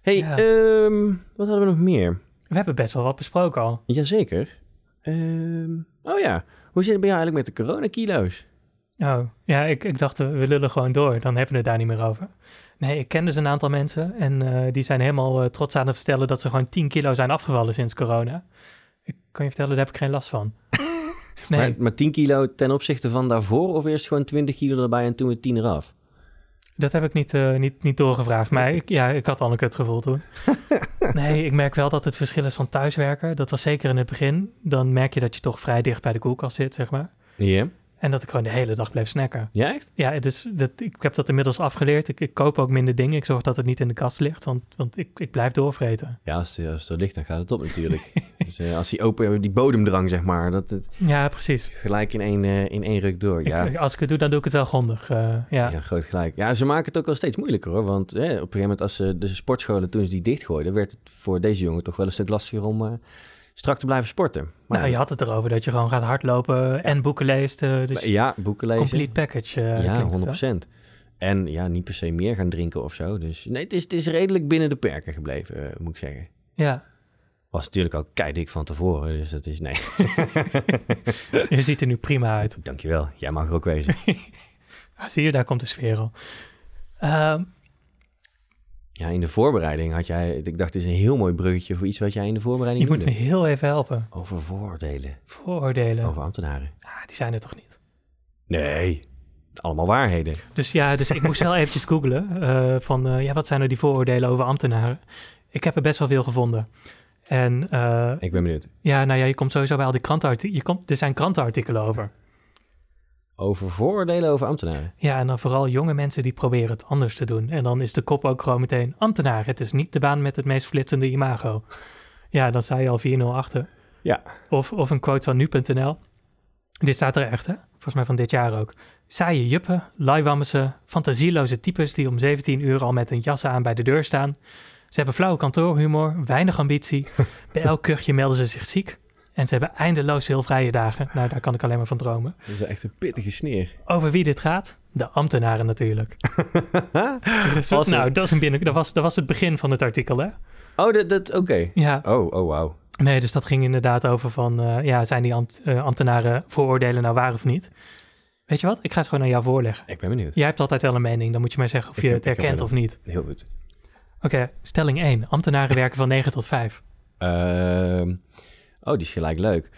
hey, Ja. ehm, wat hadden we nog meer? we hebben best wel wat besproken al. Jazeker. Ehm oh ja, hoe zit het bij jou eigenlijk met de coronakilo's? Oh, ja, ik, ik dacht, we we lullen gewoon door. Dan hebben we het daar niet meer over. Nee, ik ken dus een aantal mensen. En eh, die zijn helemaal eh, trots aan het vertellen dat ze gewoon 10 kilo zijn afgevallen sinds corona. Ik kan je vertellen, daar heb ik geen last van. Nee, Maar, maar 10 kilo ten opzichte van daarvoor of eerst gewoon 20 kilo erbij en toen weer 10 eraf? Dat heb ik niet, eh, niet, niet doorgevraagd. Maar ik, ja, ik had al een kutgevoel toen. nee, ik merk wel dat het verschil is van thuiswerken. Dat was zeker in het begin. Dan merk je dat je toch vrij dicht bij de koelkast zit, zeg maar. Ja? En dat ik gewoon de hele dag bleef snacken. Ja, echt? Ja, dus dat, ik heb dat inmiddels afgeleerd. Ik, ik koop ook minder dingen. Ik zorg dat het niet in de kast ligt, want, want ik, ik blijf doorvreten. Ja, als, het- als het er ligt, dan gaat het op natuurlijk. dus, eh, als die open, die bodemdrang, zeg maar, dat het Ja, precies. gelijk in één, eh, in één ruk door. Ja, Ik- als ik het doe, dan doe ik het wel grondig. eh, ja. Ja, groot gelijk. Ja, ze maken het ook wel steeds moeilijker hoor. Want eh, op een gegeven moment, als ze de sportscholen toen ze die dichtgooiden, werd het voor deze jongen toch wel een stuk lastiger om eh, strak te blijven sporten. Maar nou, je had het erover dat je gewoon gaat hardlopen en boeken leest. eh, dus ja, boeken lezen. complete package. eh, ja, klinkt het wel. 100%. En ja, niet per se meer gaan drinken of zo. Dus nee, het is, het is redelijk binnen de perken gebleven, eh, moet ik zeggen. Ja, Was natuurlijk al keidik van tevoren, dus dat is nee. je ziet er nu prima uit. Dankjewel, jij mag er ook wezen. Zie je, daar komt de sfeer al. Ehm, Ja, in de voorbereiding had jij, ik dacht, het is een heel mooi bruggetje voor iets wat jij in de voorbereiding je moet me heel even helpen. Over vooroordelen, Vooroordelen. over ambtenaren. Ah, die zijn er toch niet. Nee, allemaal waarheden. Dus ja, dus ik moest wel eventjes googlen eh, van eh, ja, wat zijn er die vooroordelen over ambtenaren? Ik heb er best wel veel gevonden. En eh, Ik ben benieuwd. ja, nou ja, je komt sowieso bij al die krantenartikelen. Je komt, er zijn krantenartikelen over. Over vooroordelen over ambtenaren. Ja, en dan vooral jonge mensen die proberen het anders te doen. En dan is de kop ook gewoon meteen ambtenaar. Het is niet de baan met het meest flitsende imago. Ja, dan sta je al 4-0 achter. Ja. Of, of een quote van nu.nl. Dit staat er echt, hè? Volgens mij van dit jaar ook. Saaie juppen, laiwammessen, fantasieloze types die om 17 uur al met hun jassen aan bij de deur staan. Ze hebben flauwe kantoorhumor, weinig ambitie. Bij elk kuchje melden ze zich ziek. En ze hebben eindeloos veel vrije dagen. Nou, daar kan ik alleen maar van dromen. Dat is echt een pittige sneer. Over wie dit gaat? De ambtenaren natuurlijk. Dus, nou, dat, is een binnen, dat, was, dat was het begin van het artikel, hè? Oh, dat, dat oké. Ja, Oh, oh, wauw. nee, dus dat ging inderdaad over van... eh, ja, zijn die ambt- eh, ambtenaren vooroordelen nou waar of niet? Weet je wat? Ik ga het gewoon aan jou voorleggen. Ik ben benieuwd. Jij hebt altijd wel een mening, dan moet je mij zeggen of Ik je heb- het herkent of niet. Heel goed. Oké, stelling 1. Ambtenaren werken van 9 tot 5. Ehm, oh, die is gelijk leuk.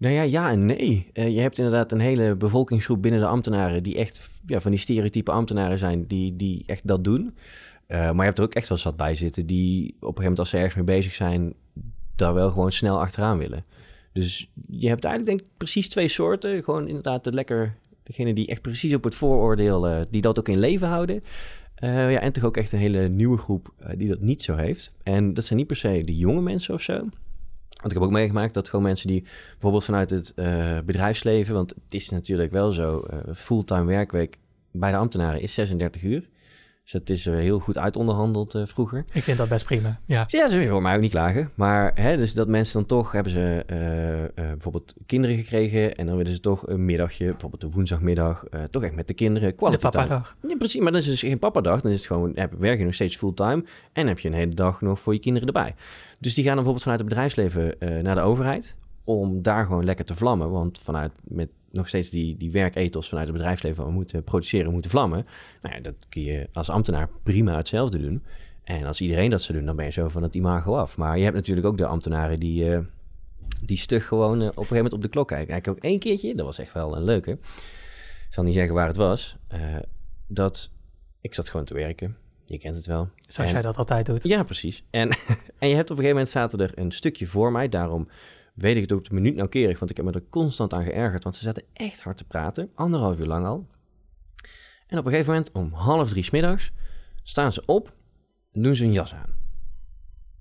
Nou ja, ja en nee. Eh, je hebt inderdaad een hele bevolkingsgroep binnen de ambtenaren... die echt ja, van die stereotype ambtenaren zijn... die, die echt dat doen. Eh, maar je hebt er ook echt wel zat bij zitten... die op een gegeven moment als ze ergens mee bezig zijn... daar wel gewoon snel achteraan willen. Dus je hebt eigenlijk denk ik precies twee soorten. Gewoon inderdaad de lekker... degene die echt precies op het vooroordeel... eh, die dat ook in leven houden... Ja, en toch ook echt een hele nieuwe groep die dat niet zo heeft. En dat zijn niet per se de jonge mensen of zo. Want ik heb ook meegemaakt dat gewoon mensen die bijvoorbeeld vanuit het eh, bedrijfsleven... want het is natuurlijk wel zo, eh, fulltime werkweek bij de ambtenaren is 36 uur. Dus dat is eh, heel goed uitonderhandeld eh, vroeger. Ik vind dat best prima. Ja, Ja, ze horen mij ook niet klagen. Maar hè, dus dat mensen dan toch hebben ze eh, bijvoorbeeld kinderen gekregen... en dan willen ze toch een middagje, bijvoorbeeld een woensdagmiddag... toch echt met de kinderen de quality time. papadag. Ja, precies. Maar dan is het dus geen papadag. Dan is het gewoon, heb, werk je nog steeds fulltime. En heb je een hele dag nog voor je kinderen erbij. Dus die gaan dan bijvoorbeeld vanuit het bedrijfsleven naar de overheid. Om daar gewoon lekker te vlammen. Want vanuit met nog steeds die, die werkethos vanuit het bedrijfsleven. We moeten produceren, we moeten vlammen. Nou ja, dat kun je als ambtenaar prima hetzelfde doen. En als iedereen dat zou doen, dan ben je zo van het imago af. Maar je hebt natuurlijk ook de ambtenaren die, eh, die stug gewoon eh, op een gegeven moment op de klok kijken. Ik heb ook één keertje, dat was echt wel een leuke. Ik zal niet zeggen waar het was. eh, dat ik zat gewoon te werken. Je kent het wel. Zoals En- jij dat altijd doet. Ja, precies. En, en je hebt op een gegeven moment zaten er een stukje voor mij. Daarom weet ik het ook op de minuut nauwkeurig. Want ik heb me er constant aan geërgerd. Want ze zaten echt hard te praten. Anderhalf uur lang al. En op een gegeven moment om half drie 's middags staan ze op. En doen ze een jas aan.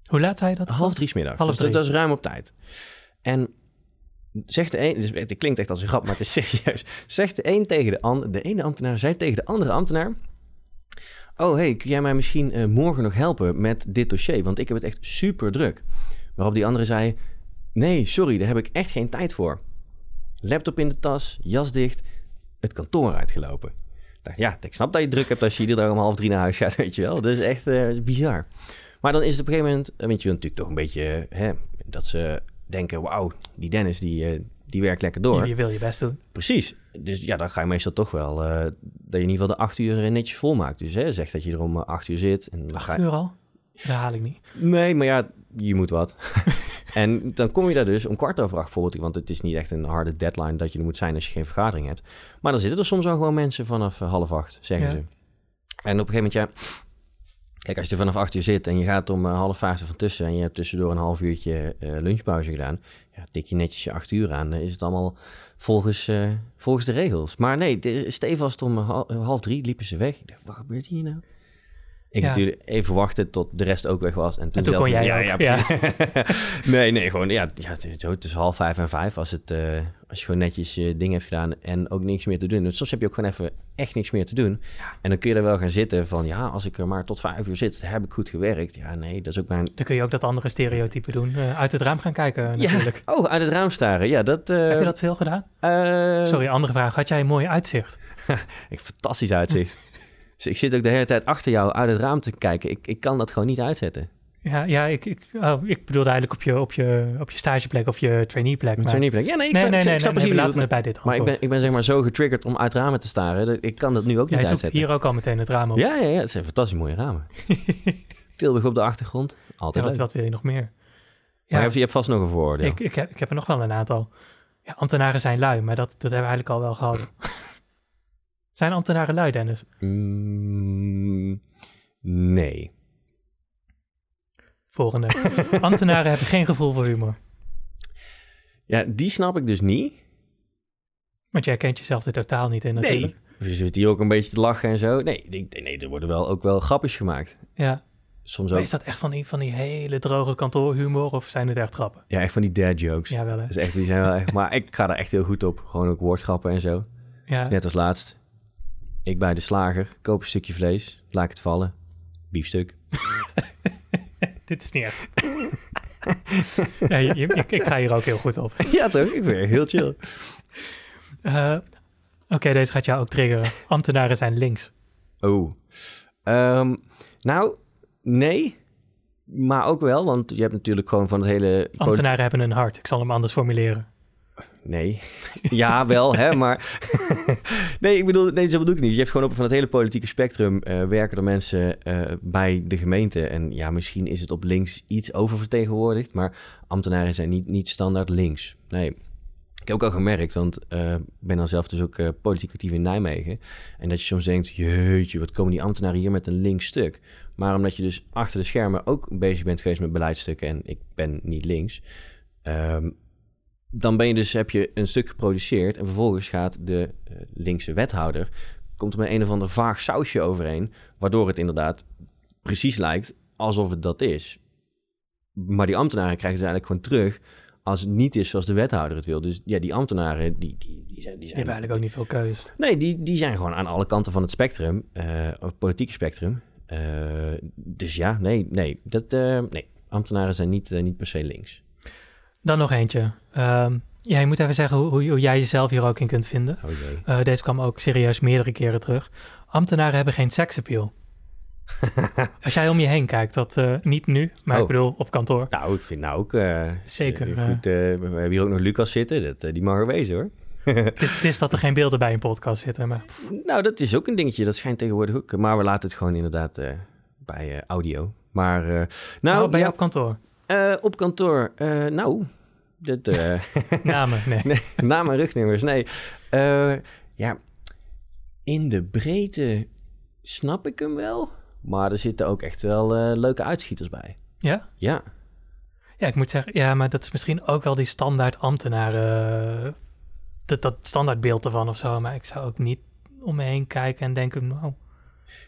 Hoe laat zei je dat? Half drie 's middags. Half Dus dat, drie. dat is ruim op tijd. En zegt de een, dus het klinkt echt als een grap, maar het is serieus. Zegt de een tegen de ander, de ene ambtenaar zei tegen de andere ambtenaar. Oh hey, kun jij mij misschien eh, morgen nog helpen met dit dossier? Want ik heb het echt super druk. Waarop die andere zei: Nee, sorry, daar heb ik echt geen tijd voor. Laptop in de tas, jas dicht, het kantoor uitgelopen. Ik dacht, ja, ik snap dat je druk hebt als je iedere dag om half drie naar huis gaat, weet je wel. Dat is echt eh, bizar. Maar dan is het op een gegeven moment, eh, want je natuurlijk toch een beetje, hè, dat ze denken, wauw, die Dennis, die, eh, die werkt lekker door. Je, wil je best doen. Precies. Dus ja, dan ga je meestal toch wel, dat je in ieder geval de acht uur netjes volmaakt. Dus hè, zeg dat je er om acht uur zit. En dan ga Acht je- uur al? Dat haal ik niet. Nee, maar ja, je moet wat. en dan kom je daar dus om kwart over acht bijvoorbeeld, want het is niet echt een harde deadline dat je er moet zijn als je geen vergadering hebt. Maar dan zitten er soms al gewoon mensen vanaf eh, half acht, zeggen Ja. ze. En op een gegeven moment, ja, kijk, als je er vanaf acht uur zit en je gaat om eh, half vijf van tussen en je hebt tussendoor een half uurtje eh, lunchpauze gedaan, ja, tik je netjes je acht uur aan, dan is het allemaal volgens, volgens de regels. Maar nee, stevast om hal- half drie liepen ze weg. Ik dacht, wat gebeurt hier nou? Ik Ja. natuurlijk even wachten tot de rest ook weg was. En toen, En toen zelf- kon jij ja, ook, ja, nee, nee, gewoon ja, ja het, is- het is half vijf en vijf als, het, eh, als je gewoon netjes je ding hebt gedaan en ook niks meer te doen. Dus soms heb je ook gewoon even echt niks meer te doen. En dan kun je er wel gaan zitten van ja, als ik er maar tot vijf uur zit, heb ik goed gewerkt. Ja, nee, dat is ook mijn... Dan kun je ook dat andere stereotype doen. Eh, uit het raam gaan kijken natuurlijk. Ja, oh, uit het raam staren. Ja, dat... eh, Heb je dat veel gedaan? Sorry, andere vraag. Had jij een mooi uitzicht? Ik fantastisch uitzicht. Dus ik zit ook de hele tijd achter jou uit het raam te kijken. Ik, ik kan dat gewoon niet uitzetten. Ja, ja ik, ik, oh, ik bedoelde eigenlijk op je, op, je, op je stageplek of je traineeplek. Maar- zo'n plek. Ja, nee, ik nee, snap, nee, ik nee, nee, nee, wat laten we bij dit Maar ik antwoord. ben, ik ben zeg maar zo getriggerd om uit ramen te staren. Ik kan dat nu ook niet zoekt uitzetten. hier ook al meteen het raam op. Ja, ja, ja, het zijn fantastisch mooie ramen. Tilburg op de achtergrond. Ja, Altijd wat, leuk. wat wil je nog meer? Maar Ja, je, hebt, je hebt vast nog een vooroordeel. ik, ik, heb, ik heb er nog wel een aantal. Ja, ambtenaren zijn lui, maar dat, dat hebben we eigenlijk al wel gehad. Zijn ambtenaren lui, Dennis? Mm, nee. Volgende. ambtenaren hebben geen gevoel voor humor. Ja, die snap ik dus niet. Want jij kent jezelf er totaal niet in natuurlijk. Nee. Je zit hier ook een beetje te lachen en zo. Nee, nee er worden wel ook wel grapjes gemaakt. Ja. Soms Maar ook. is dat echt van die, van die hele droge kantoorhumor of zijn het echt grappen? Ja, echt van die dad jokes. Ja, wel hè. Dat is echt, die zijn wel echt, maar ik ga daar echt heel goed op. Gewoon ook woordgrappen en zo. Ja. Net als laatst. Ik bij de slager, koop een stukje vlees, laat ik het vallen. Biefstuk. Dit is niet echt. ja, je- je- ik, ik ga hier ook heel goed op. ja toch? Ik ben heel chill. Eh, Oké, deze gaat jou ook triggeren. Ambtenaren zijn links. Oh. Ehm, nou, nee. Maar ook wel, want je hebt natuurlijk gewoon van het hele... Ambtenaren hebben een hart. Ik zal hem anders formuleren. Nee. Ja, wel, hè, maar... nee, ik bedoel, nee, zo bedoel ik niet. Je hebt gewoon op van het hele politieke spectrum uh, werken er mensen uh, bij de gemeente. En ja, misschien is het op links iets oververtegenwoordigd, maar ambtenaren zijn niet, niet standaard links. Nee. Ik heb ook al gemerkt, want ik uh, ben dan zelf dus ook politiek actief in Nijmegen. En dat je soms denkt, jeetje, wat komen die ambtenaren hier met een links stuk? Maar omdat je dus achter de schermen ook bezig bent geweest met beleidstukken en ik ben niet links... Um, dan ben je dus, heb je een stuk geproduceerd en vervolgens gaat de uh, linkse wethouder, komt er met een of ander vaag sausje overheen, waardoor het inderdaad precies lijkt alsof het dat is. Maar die ambtenaren krijgen ze eigenlijk gewoon terug als het niet is zoals de wethouder het wil. Dus ja, die ambtenaren, die, die, die zijn... Die, zijn, hebben eigenlijk ook niet veel keus. Nee, die, die zijn gewoon aan alle kanten van het spectrum, uh, het politieke spectrum. Uh, dus ja, nee, nee, dat, nee. ambtenaren zijn niet, niet per se links. Dan nog eentje. Um, ja, je moet even zeggen hoe, hoe, jij jezelf hier ook in kunt vinden. Oh uh, deze kwam ook serieus meerdere keren terug. Ambtenaren hebben geen seksappeal. Als jij om je heen kijkt, dat uh, niet nu, maar oh. ik bedoel op kantoor. Nou, ik vind nou ook... Uh, Zeker. Goed, we hebben hier ook nog Lucas zitten, dat, die mag er wezen hoor. het, is dat er geen beelden bij een podcast zitten, maar... Nou, dat is ook een dingetje, dat schijnt tegenwoordig ook. Maar we laten het gewoon inderdaad bij audio. Maar nou... Oh, bij ja, op kantoor? Op kantoor, nou... Dat, uh, namen, nee. nee. Namen en rugnummers, nee. Uh, ja, in de breedte snap ik hem wel. Maar er zitten ook echt wel uh, leuke uitschieters bij. Ja? Ja. Ja, ik moet zeggen, ja, maar dat is misschien ook wel die standaard ambtenaren... Dat, dat standaardbeeld ervan of zo. Maar ik zou ook niet om me heen kijken en denken, nou...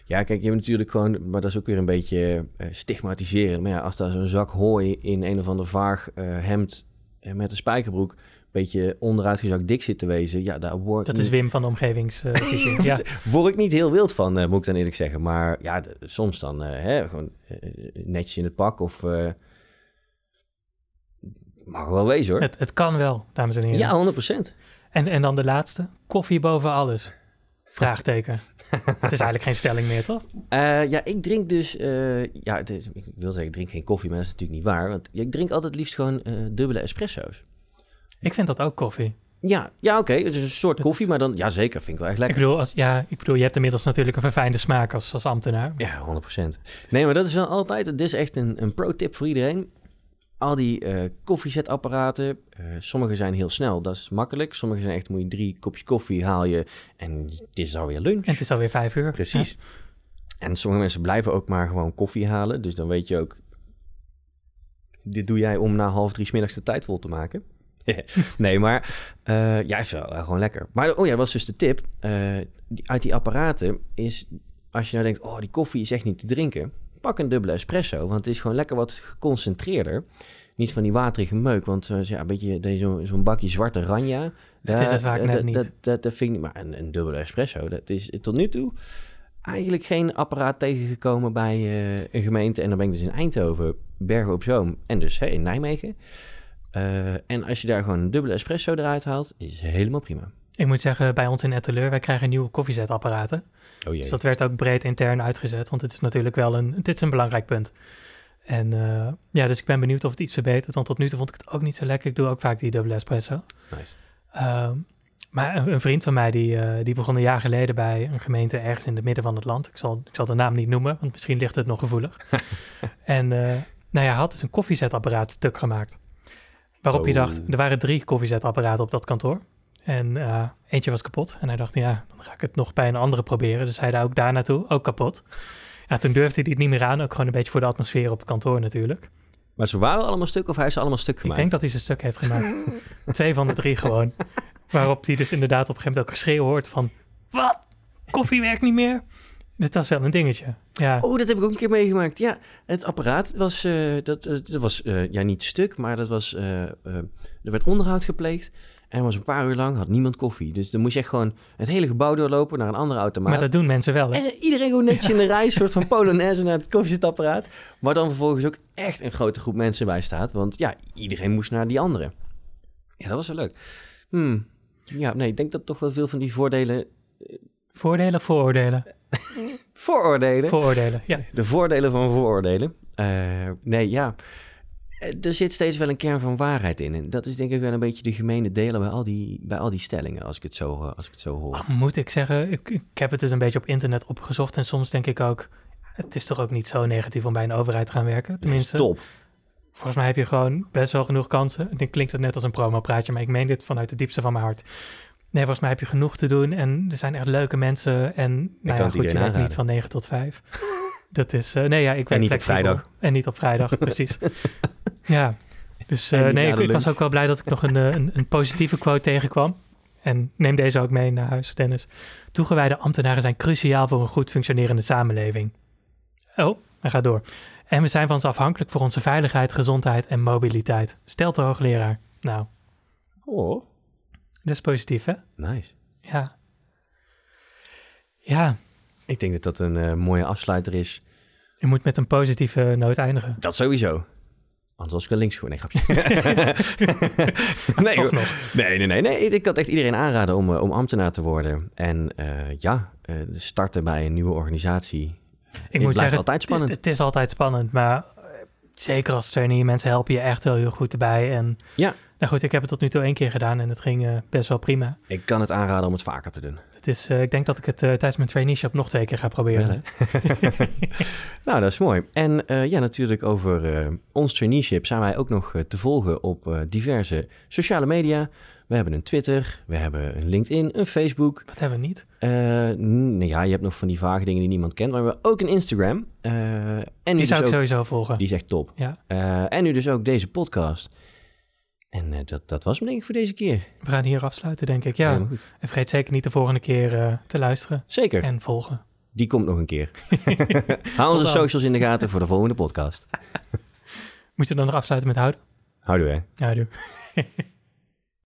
Ja, kijk, je hebt natuurlijk gewoon, maar dat is ook weer een beetje uh, stigmatiserend. Maar ja, als daar zo'n zak hooi in een of ander vaag uh, hemd en met een spijkerbroek een beetje onderuitgezakt dik zit te wezen. Ja, daar wordt dat is Wim van de omgevings. Uh, ja. Word ik niet heel wild van, uh, moet ik dan eerlijk zeggen. Maar ja, soms dan uh, hè, gewoon netjes in het pak of... mag wel wezen hoor. Het, het kan wel, dames en heren. Ja, 100%. En, en dan de laatste. Koffie boven alles. Vraagteken. het is eigenlijk geen stelling meer, toch? Uh, ja, ik drink dus... Uh, ja, is, ik wil zeggen, ik drink geen koffie, maar dat is natuurlijk niet waar. Want ik drink altijd liefst gewoon uh, dubbele espresso's. Ik vind dat ook koffie. Ja, ja oké. Okay. Het is een soort koffie, maar dan... Ja, zeker. Vind ik wel echt lekker. Ik bedoel, als, ja, ik bedoel je hebt inmiddels natuurlijk een verfijnde smaak als, als ambtenaar. Ja, 100%. Nee, maar dat is wel altijd... Dit is echt een, een pro-tip voor iedereen al die uh, koffiezetapparaten, uh, sommige zijn heel snel, dat is makkelijk. Sommige zijn echt, moet je drie kopjes koffie haal je en het is alweer lunch. En het is alweer vijf uur. Precies. En sommige mensen blijven ook maar gewoon koffie halen. Dus dan weet je ook, dit doe jij om na half drie smiddags de tijd vol te maken. nee, maar uh, ja, is wel gewoon lekker. Maar oh ja, dat was dus de tip. Uit die apparaten is, als je nou denkt, oh, die koffie is echt niet te drinken pak een dubbele espresso, want het is gewoon lekker wat geconcentreerder. Niet van die waterige meuk, want uh, ja, een beetje zo'n zo bakje zwarte ranja. Dat is het vaak net niet. Dat, dat, dat vind ik, maar een, een dubbele espresso, dat is tot nu toe eigenlijk geen apparaat tegengekomen bij uh, een gemeente. En dan ben ik dus in Eindhoven, Bergen op Zoom en dus hè, in Nijmegen. Uh, en als je daar gewoon een dubbele espresso eruit haalt, is helemaal prima. Ik moet zeggen, bij ons in Etteleur, wij krijgen nieuwe koffiezetapparaten. Oh dus dat werd ook breed intern uitgezet, want het is natuurlijk wel een, dit is een belangrijk punt. En uh, ja, dus ik ben benieuwd of het iets verbetert, want tot nu toe vond ik het ook niet zo lekker. Ik doe ook vaak die dubbele espresso. Nice. Uh, maar een, een, vriend van mij, die, uh, die begon een jaar geleden bij een gemeente ergens in het midden van het land. Ik zal, ik zal de naam niet noemen, want misschien ligt het nog gevoelig. en uh, nou ja, hij had dus een koffiezetapparaat stuk gemaakt. Waarop oh. je dacht, er waren drie koffiezetapparaten op dat kantoor. En uh, eentje was kapot. En hij dacht, ja, dan ga ik het nog bij een andere proberen. Dus hij daar ook daar naartoe, ook kapot. Ja, toen durfde hij het niet meer aan. Ook gewoon een beetje voor de atmosfeer op het kantoor natuurlijk. Maar ze waren allemaal stuk of hij is allemaal stuk gemaakt? Ik denk dat hij ze stuk heeft gemaakt. Twee van de drie gewoon. Waarop hij dus inderdaad op een gegeven moment ook geschreeuw hoort van... Wat? Koffie werkt niet meer? Dit was wel een dingetje. Ja. Oh, dat heb ik ook een keer meegemaakt. Ja, het apparaat was, uh, dat, uh, dat was uh, ja, niet stuk, maar dat was, er werd onderhoud gepleegd. En was een paar uur lang, had niemand koffie. Dus dan moest je echt gewoon het hele gebouw doorlopen naar een andere automaat. Maar dat doen mensen wel, hè? En iedereen gewoon netjes in de rij, soort van Polonaise naar het koffiezetapparaat. Waar dan vervolgens ook echt een grote groep mensen bij staat. Want ja, iedereen moest naar die andere. Ja, dat was wel leuk. Hmm. Ja, nee, ik denk dat toch wel veel van die voordelen... Voordelen of vooroordelen? Vooroordelen? Vooroordelen, ja. De voordelen van vooroordelen. Eh, nee, ja. Eh, Er zit steeds wel een kern van waarheid in. En dat is denk ik wel een beetje de gemene delen bij al die, bij al die stellingen, als ik het zo, eh, als ik het zo hoor. Ah, moet ik zeggen, ik, ik heb het dus een beetje op internet opgezocht. En soms denk ik ook, het is toch ook niet zo negatief om bij een overheid te gaan werken. Tenminste, Top. volgens mij heb je gewoon best wel genoeg kansen. Nu klinkt het net als een promopraatje, maar ik meen dit vanuit de diepste van mijn hart. Nee, volgens mij heb je genoeg te doen en er zijn echt leuke mensen. En nou kan ja, goed, je werkt niet van 9 tot 5. Dat is, eh, nee ja, ik werk niet op vrijdag. En niet op vrijdag, precies. Ja, dus En eh, nee, ik, was ook wel blij dat ik nog een, eh, een, een positieve quote tegenkwam. En neem deze ook mee naar huis, Dennis. Toegewijde ambtenaren zijn cruciaal voor een goed functionerende samenleving. Oh, hij gaat door. En we zijn van ze afhankelijk voor onze veiligheid, gezondheid en mobiliteit. Stelt de hoogleraar. Nou, Oh, dat is positief, hè? nice. Ja. Ja, Ik denk dat dat een eh, mooie afsluiter is. je moet met een positieve noot eindigen. Dat sowieso. Anders was ik wel links gewoon. Nee, grapje. nee, Toch nog. nee, nee, nee, nee. Ik kan echt iedereen aanraden om, eh, om ambtenaar te worden. En eh, ja, starten bij een nieuwe organisatie. Ik Het moet blijft zeggen, altijd spannend. Het, het is altijd spannend, maar zeker als trainee, mensen helpen je echt heel goed erbij. En Ja. nou goed, ik heb het tot nu toe één keer gedaan en het ging best wel prima. Ik kan het aanraden om het vaker te doen. Het is, eh, ik denk dat ik het eh, tijdens mijn traineeship nog twee keer ga proberen. Nou, dat is mooi. En eh, ja, natuurlijk over ons traineeship zijn wij ook nog te volgen op diverse sociale media. We hebben een Twitter, we hebben een LinkedIn, een Facebook. Wat hebben we niet? Nou ja, je hebt nog van die vage dingen die niemand kent. Maar we hebben ook een Instagram. En Die dus zou ik ook- sowieso volgen. Die is echt top. Ja, en nu dus ook deze podcast. En eh, dat, dat was hem denk ik voor deze keer. we gaan hier afsluiten, denk ik. Ja, goed. en vergeet zeker niet de volgende keer eh, te luisteren Zeker, en volgen. die komt nog een keer. Hou onze dan. socials in de gaten voor de volgende podcast. Moet je dan nog afsluiten met houden? Houdoe hè. Doe.